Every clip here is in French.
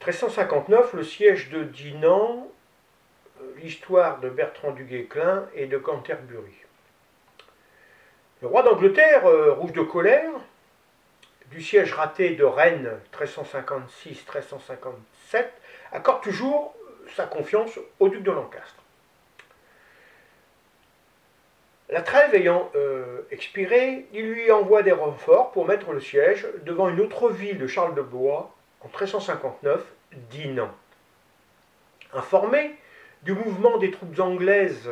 1359, le siège de Dinan, euh, l'histoire de Bertrand du Guesclin et de Canterbury. Le roi d'Angleterre, euh, rouge de colère, du siège raté de Rennes 1356-1357, accorde toujours sa confiance au duc de Lancastre. La trêve ayant euh, expiré, il lui envoie des renforts pour mettre le siège devant une autre ville de Charles de Blois en 1359, Dinan. Informé du mouvement des troupes anglaises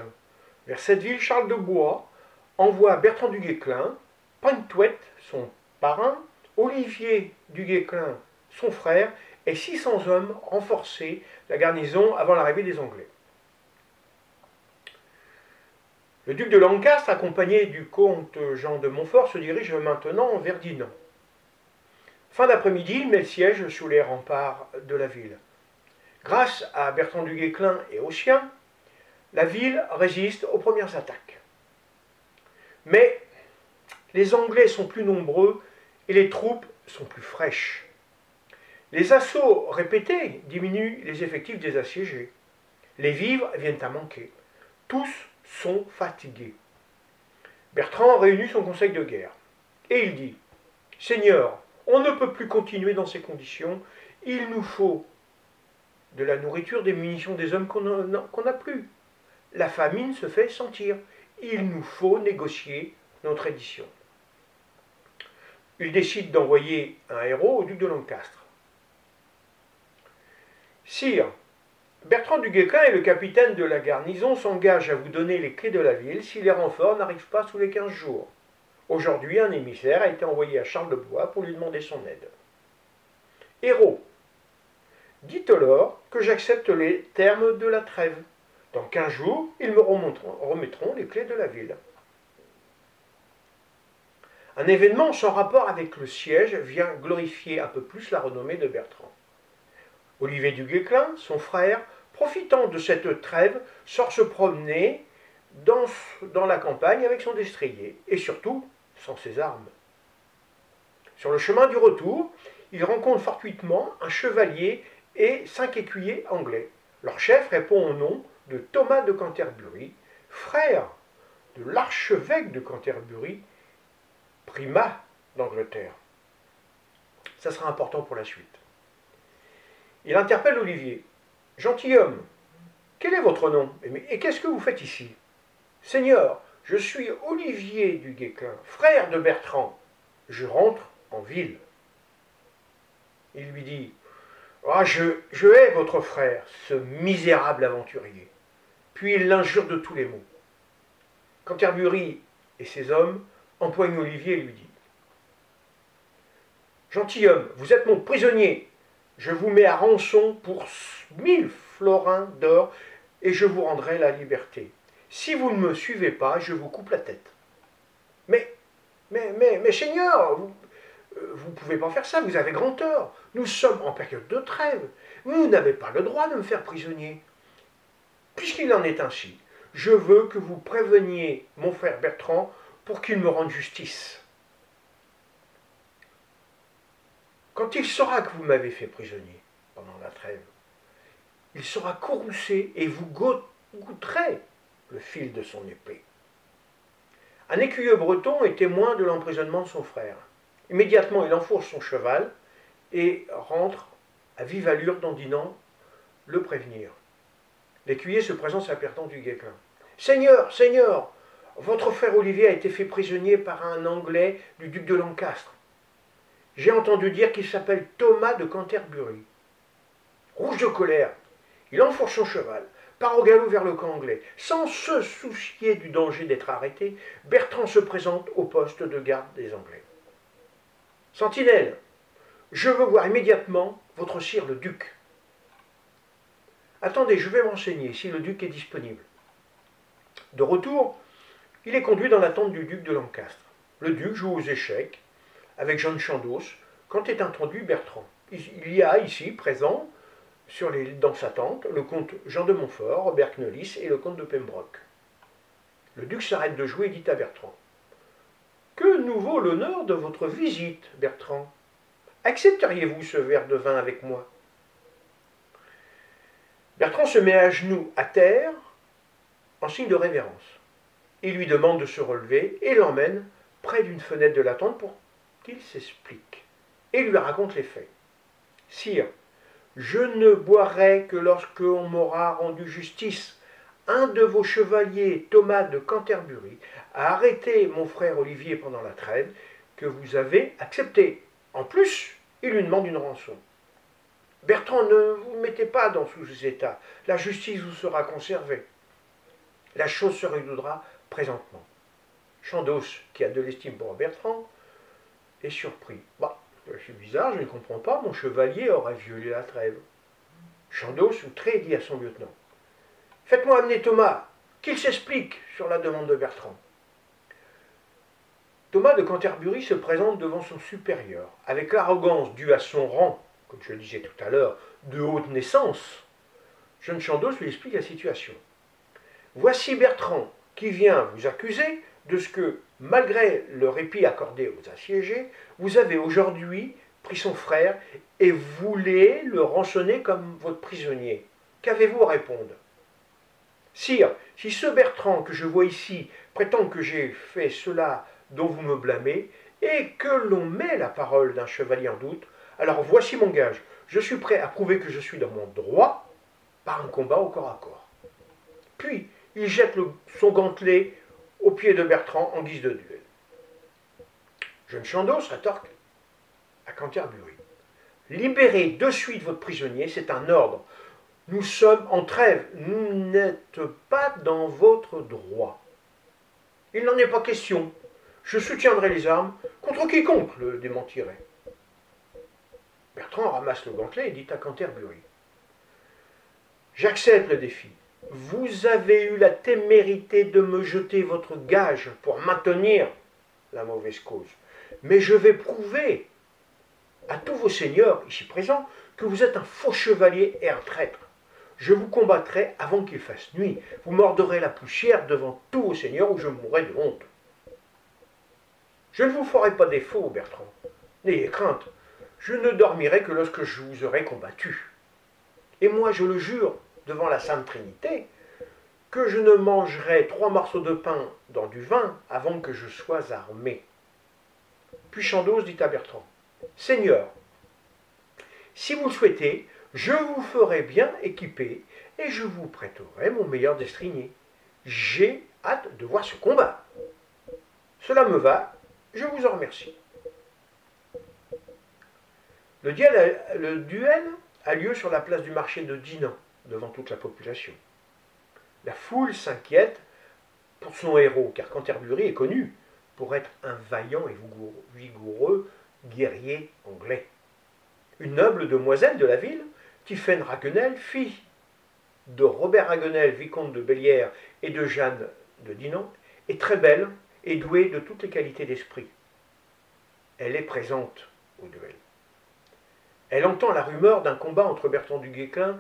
vers cette ville, Charles de Blois envoie Bertrand du Guesclin, Pentouet, son parrain, Olivier du Guesclin, son frère, et 600 hommes renforcer la garnison avant l'arrivée des Anglais. Le duc de Lancastre, accompagné du comte Jean de Montfort, se dirige maintenant vers Dinan. Fin d'après-midi, il met le siège sous les remparts de la ville. Grâce à Bertrand du Guesclin et aux siens, la ville résiste aux premières attaques. Mais les Anglais sont plus nombreux et les troupes sont plus fraîches. Les assauts répétés diminuent les effectifs des assiégés. Les vivres viennent à manquer. Tous sont fatigués. Bertrand réunit son conseil de guerre et il dit Seigneur, on ne peut plus continuer dans ces conditions. Il nous faut de la nourriture, des munitions, des hommes qu'on n'a plus. La famine se fait sentir. Il nous faut négocier notre édition. Il décide d'envoyer un héros au duc de Lancastre. Sire, Bertrand du Guesclin et le capitaine de la garnison s'engagent à vous donner les clés de la ville si les renforts n'arrivent pas sous les 15 jours. Aujourd'hui, un émissaire a été envoyé à Charles de Blois pour lui demander son aide. Héros, dites alors que j'accepte les termes de la trêve. Dans 15 jours, ils me remettront les clés de la ville. Un événement sans rapport avec le siège vient glorifier un peu plus la renommée de Bertrand. Olivier du Guesclin, son frère, profitant de cette trêve, sort se promener dans, dans la campagne avec son destrier, et surtout sans ses armes. Sur le chemin du retour, il rencontre fortuitement un chevalier et cinq écuyers anglais. Leur chef répond au nom de Thomas de Canterbury, frère de l'archevêque de Canterbury, primat d'Angleterre. Ça sera important pour la suite. Il interpelle Olivier. Gentilhomme, quel est votre nom? Et qu'est-ce que vous faites ici? Seigneur, je suis Olivier du Guesclin, frère de Bertrand. Je rentre en ville. Il lui dit ah, je, je hais votre frère, ce misérable aventurier. Puis il l'injure de tous les mots. Canterbury et ses hommes empoignent Olivier et lui dit Gentilhomme, vous êtes mon prisonnier. Je vous mets à rançon pour mille florins d'or et je vous rendrai la liberté. Si vous ne me suivez pas, je vous coupe la tête. Mais, mais, mais, mais, Seigneur, vous ne euh, pouvez pas faire ça, vous avez grand tort. Nous sommes en période de trêve. Vous n'avez pas le droit de me faire prisonnier. Puisqu'il en est ainsi, je veux que vous préveniez mon frère Bertrand pour qu'il me rende justice. Quand il saura que vous m'avez fait prisonnier pendant la trêve, il sera courroucé et vous goûterez le fil de son épée. Un écuyeux breton est témoin de l'emprisonnement de son frère. Immédiatement, il enfourche son cheval et rentre à vive allure dans Dinan le prévenir. L'écuyer se présente à Bertrand du Guesclin. Seigneur, Seigneur, votre frère Olivier a été fait prisonnier par un Anglais du duc de Lancastre. J'ai entendu dire qu'il s'appelle Thomas de Canterbury. Rouge de colère, il enfourche son cheval, part au galop vers le camp anglais. Sans se soucier du danger d'être arrêté, Bertrand se présente au poste de garde des Anglais. Sentinelle, je veux voir immédiatement votre sire le duc. Attendez, je vais m'enseigner si le duc est disponible. De retour, il est conduit dans la tente du duc de Lancastre. Le duc joue aux échecs avec Jean de Chandos quand est entendu Bertrand. Il y a ici présent sur dans sa tente le comte Jean de Montfort, Robert Knollis et le comte de Pembroke. Le duc s'arrête de jouer et dit à Bertrand Que nous vaut l'honneur de votre visite, Bertrand Accepteriez-vous ce verre de vin avec moi? Bertrand se met à genoux à terre en signe de révérence. Il lui demande de se relever et l'emmène près d'une fenêtre de la tente pour qu'il s'explique et lui raconte les faits. Sire, je ne boirai que lorsque on m'aura rendu justice. Un de vos chevaliers, Thomas de Canterbury, a arrêté mon frère Olivier pendant la trêve que vous avez acceptée. En plus, il lui demande une rançon. Bertrand, ne vous mettez pas dans ce état. La justice vous sera conservée. La chose se résoudra présentement. Chandos, qui a de l'estime pour Bertrand, est surpris. Bah, je suis bizarre, je ne comprends pas, mon chevalier aurait violé la trêve. Chandos, outré, dit à son lieutenant Faites-moi amener Thomas, qu'il s'explique sur la demande de Bertrand. Thomas de Canterbury se présente devant son supérieur, avec l'arrogance due à son rang, comme je le disais tout à l'heure, de haute naissance. Jeune Chandos lui explique la situation. Voici Bertrand qui vient vous accuser de ce que, malgré le répit accordé aux assiégés, vous avez aujourd'hui pris son frère et voulez le rançonner comme votre prisonnier. Qu'avez-vous à répondre? Sire, si ce Bertrand que je vois ici prétend que j'ai fait cela dont vous me blâmez, et que l'on met la parole d'un chevalier en doute, alors voici mon gage. Je suis prêt à prouver que je suis dans mon droit par un combat au corps à corps. Puis, il jette son gantelet au pied de Bertrand en guise de duel. Jeune Chandos rétorque à Canterbury. Libérez de suite votre prisonnier, c'est un ordre. Nous sommes en trêve, nous n'êtes pas dans votre droit. Il n'en est pas question. Je soutiendrai les armes contre quiconque le démentirait. Bertrand ramasse le gantelet et dit à Canterbury J'accepte le défi. Vous avez eu la témérité de me jeter votre gage pour maintenir la mauvaise cause. Mais je vais prouver à tous vos seigneurs ici présents que vous êtes un faux chevalier et un traître. Je vous combattrai avant qu'il fasse nuit. Vous mordrez la poussière devant tous vos seigneurs ou je mourrai de honte. Je ne vous ferai pas défaut, Bertrand. N'ayez crainte, je ne dormirai que lorsque je vous aurai combattu. Et moi, je le jure, devant la Sainte Trinité, que je ne mangerai trois morceaux de pain dans du vin avant que je sois armé. Puis Chandos dit à Bertrand, Seigneur, si vous le souhaitez, je vous ferai bien équiper et je vous prêterai mon meilleur destrier. J'ai hâte de voir ce combat. Cela me va, je vous en remercie. Le duel, a, lieu sur la place du marché de Dinan, devant toute la population. La foule s'inquiète pour son héros, car Canterbury est connu pour être un vaillant et vigoureux guerrier anglais. Une noble demoiselle de la ville, Tiphaine Raguenel, fille de Robert Raguenel, vicomte de Bellière, et de Jeanne de Dinan, est très belle et douée de toutes les qualités d'esprit. Elle est présente au duel. Elle entend la rumeur d'un combat entre Bertrand du Guesclin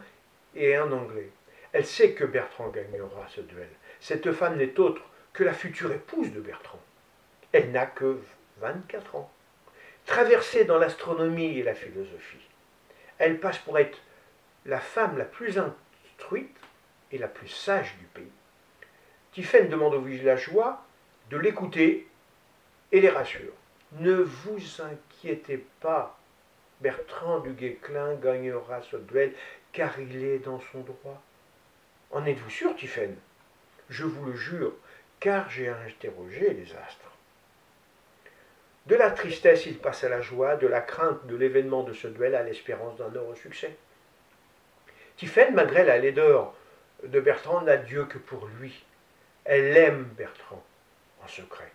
et un Anglais. Elle sait que Bertrand gagnera ce duel. Cette femme n'est autre que la future épouse de Bertrand. Elle n'a que 24 ans. Traversée dans l'astronomie et la philosophie, elle passe pour être la femme la plus instruite et la plus sage du pays. Tiphaine demande aux villageois de l'écouter et les rassure. Ne vous inquiétez pas, Bertrand du Guesclin gagnera ce duel car il est dans son droit. En êtes-vous sûr, Tiphaine? Je vous le jure, car j'ai interrogé les astres. De la tristesse, il passe à la joie, de la crainte de l'événement de ce duel à l'espérance d'un heureux succès. Tiphaine, malgré la laideur de Bertrand, n'a Dieu que pour lui. Elle aime Bertrand en secret.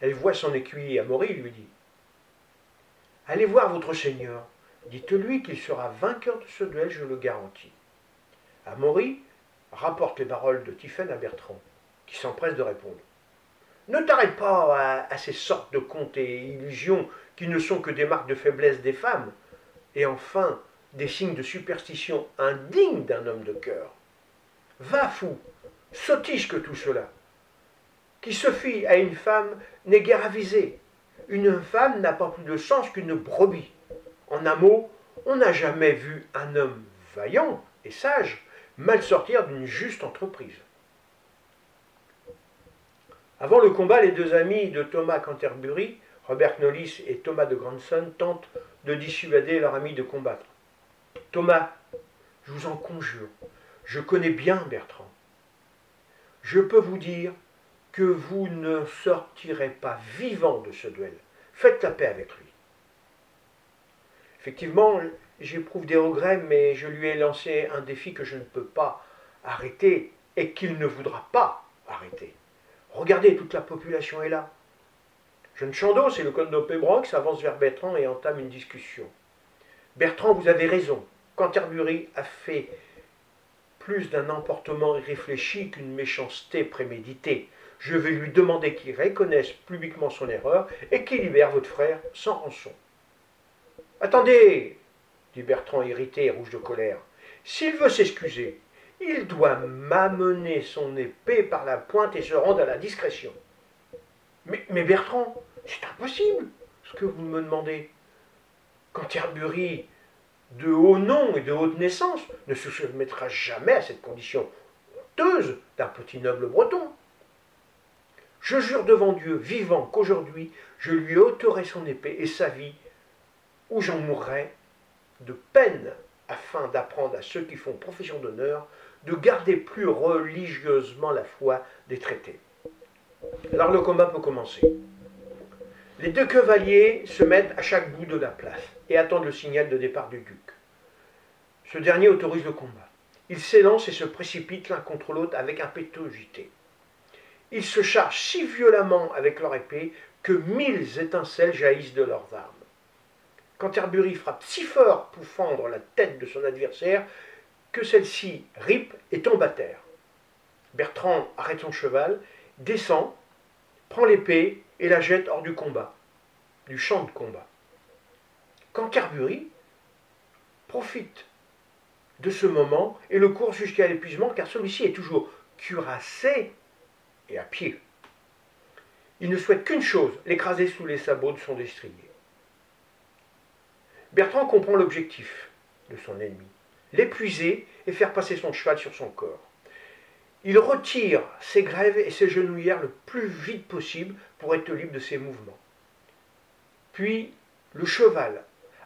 Elle voit son écuyer Amaury lui dit Allez voir votre Seigneur, dites-lui qu'il sera vainqueur de ce duel, je le garantis. Amaury rapporte les paroles de Tiphaine à Bertrand, qui s'empresse de répondre. Ne t'arrête pas à, ces sortes de contes et illusions qui ne sont que des marques de faiblesse des femmes, et enfin des signes de superstition indignes d'un homme de cœur. Va fou, sotige que tout cela. Qui se fie à une femme n'est guère avisé. Une femme n'a pas plus de sens qu'une brebis. En un mot, on n'a jamais vu un homme vaillant et sage mal sortir d'une juste entreprise. Avant le combat, les deux amis de Thomas Canterbury, Robert Knowles et Thomas de Grandson, tentent de dissuader leur ami de combattre. Thomas, je vous en conjure, je connais bien Bertrand. Je peux vous dire que vous ne sortirez pas vivant de ce duel. Faites la paix avec lui. Effectivement, j'éprouve des regrets, mais je lui ai lancé un défi que je ne peux pas arrêter et qu'il ne voudra pas arrêter. Regardez, toute la population est là. Jeune Chandos et le code de s'avance vers Bertrand et entame une discussion. Bertrand, vous avez raison. Canterbury a fait plus d'un emportement irréfléchi qu'une méchanceté préméditée. Je vais lui demander qu'il reconnaisse publiquement son erreur et qu'il libère votre frère sans rançon. Attendez, dit Bertrand irrité et rouge de colère. S'il veut s'excuser, il doit m'amener son épée par la pointe et se rendre à la discrétion. Mais, mais Bertrand, c'est impossible ce que vous me demandez. Canterbury, de haut nom et de haute naissance, ne se soumettra jamais à cette condition honteuse d'un petit noble breton. Je jure devant Dieu vivant qu'aujourd'hui je lui ôterai son épée et sa vie, ou j'en mourrai de peine afin d'apprendre à ceux qui font profession d'honneur de garder plus religieusement la foi des traités. Alors le combat peut commencer. Les deux cavaliers se mettent à chaque bout de la place et attendent le signal de départ du duc. Ce dernier autorise le combat. Ils s'élancent et se précipitent l'un contre l'autre avec impétuosité. Ils se chargent si violemment avec leur épée que mille étincelles jaillissent de leurs armes. Canterbury frappe si fort pour fendre la tête de son adversaire que celle-ci ripe et tombe à terre. Bertrand arrête son cheval, descend, prend l'épée et la jette hors du combat, du champ de combat. Canterbury profite de ce moment et le court jusqu'à l'épuisement car celui-ci est toujours cuirassé et à pied. Il ne souhaite qu'une chose, l'écraser sous les sabots de son destrier. Bertrand comprend l'objectif de son ennemi, l'épuiser et faire passer son cheval sur son corps. Il retire ses grèves et ses genouillères le plus vite possible pour être libre de ses mouvements. Puis le cheval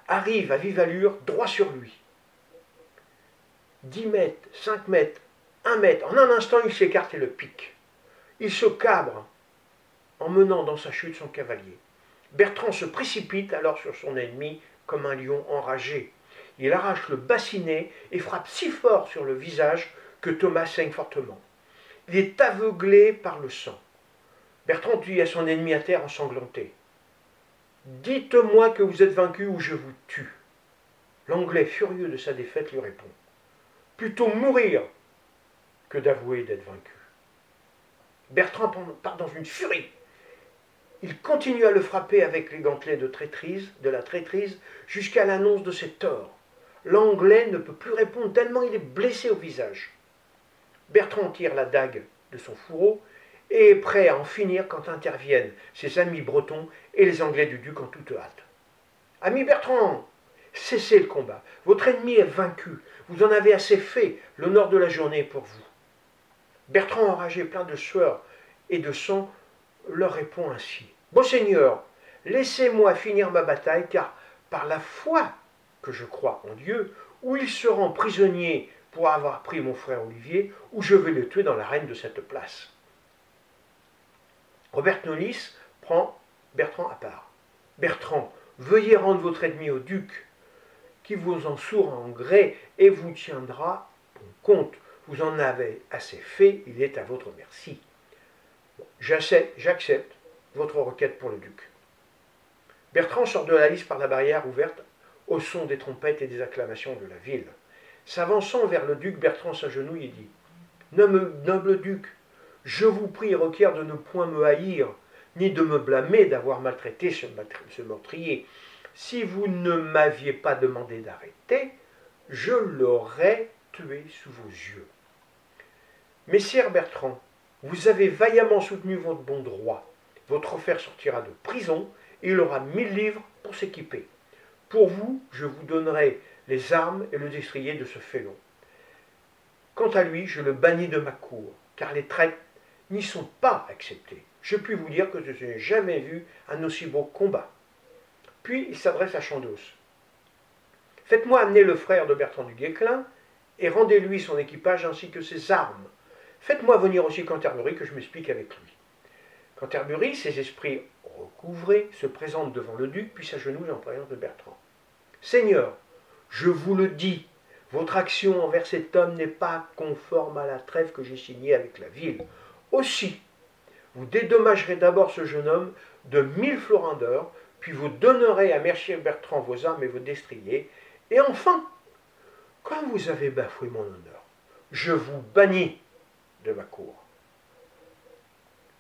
arrive à vive allure droit sur lui. 10 mètres, 5 mètres, 1 mètre, en un instant il s'écarte et le pique. Il se cabre en menant dans sa chute son cavalier. Bertrand se précipite alors sur son ennemi comme un lion enragé. Il arrache le bassinet et frappe si fort sur le visage que Thomas saigne fortement. Il est aveuglé par le sang. Bertrand dit à son ennemi à terre ensanglanté Dites-moi que vous êtes vaincu ou je vous tue. L'Anglais, furieux de sa défaite, lui répond Plutôt mourir que d'avouer d'être vaincu. Bertrand part dans une furie. Il continue à le frapper avec les gantelets de de la traîtrise, jusqu'à l'annonce de ses torts. L'Anglais ne peut plus répondre tellement il est blessé au visage. Bertrand tire la dague de son fourreau et est prêt à en finir quand interviennent ses amis bretons et les Anglais du duc en toute hâte. Ami Bertrand, cessez le combat. Votre ennemi est vaincu. Vous en avez assez fait. L'honneur de la journée pour vous. Bertrand, enragé, plein de sueur et de sang, leur répond ainsi. Beau Seigneur, laissez-moi finir ma bataille, car par la foi que je crois en Dieu, ou il se rend prisonnier pour avoir pris mon frère Olivier, ou je vais le tuer dans l'arène de cette place. Robert Nolis prend Bertrand à part. Bertrand, veuillez rendre votre ennemi au duc, qui vous en sourd en gré et vous tiendra compte. Vous en avez assez fait, il est à votre merci. J'accepte votre requête pour le duc. Bertrand sort de la liste par la barrière ouverte au son des trompettes et des acclamations de la ville. S'avançant vers le duc, Bertrand s'agenouille et dit Noble, duc, je vous prie et requiers de ne point me haïr, ni de me blâmer d'avoir maltraité ce meurtrier. Si vous ne m'aviez pas demandé d'arrêter, je l'aurais tué sous vos yeux. Messire Bertrand, vous avez vaillamment soutenu votre bon droit. Votre frère sortira de prison et il aura mille livres pour s'équiper. Pour vous, je vous donnerai les armes et le destrier de ce félon. Quant à lui, je le bannis de ma cour, car les traites n'y sont pas acceptées. Je puis vous dire que je n'ai jamais vu un aussi beau combat. Puis il s'adresse à Chandos. Faites-moi amener le frère de Bertrand du Guesclin et rendez-lui son équipage ainsi que ses armes. Faites-moi venir aussi Canterbury que je m'explique avec lui. Canterbury, ses esprits recouvrés, se présente devant le duc puis s'agenouille en présence de Bertrand. Seigneur, je vous le dis, votre action envers cet homme n'est pas conforme à la trêve que j'ai signée avec la ville. Aussi, vous dédommagerez d'abord ce jeune homme de mille florins d'or, puis vous donnerez à Mercier Bertrand vos armes et vos destriers, et enfin, quand vous avez bafoué mon honneur, je vous bannis de ma cour.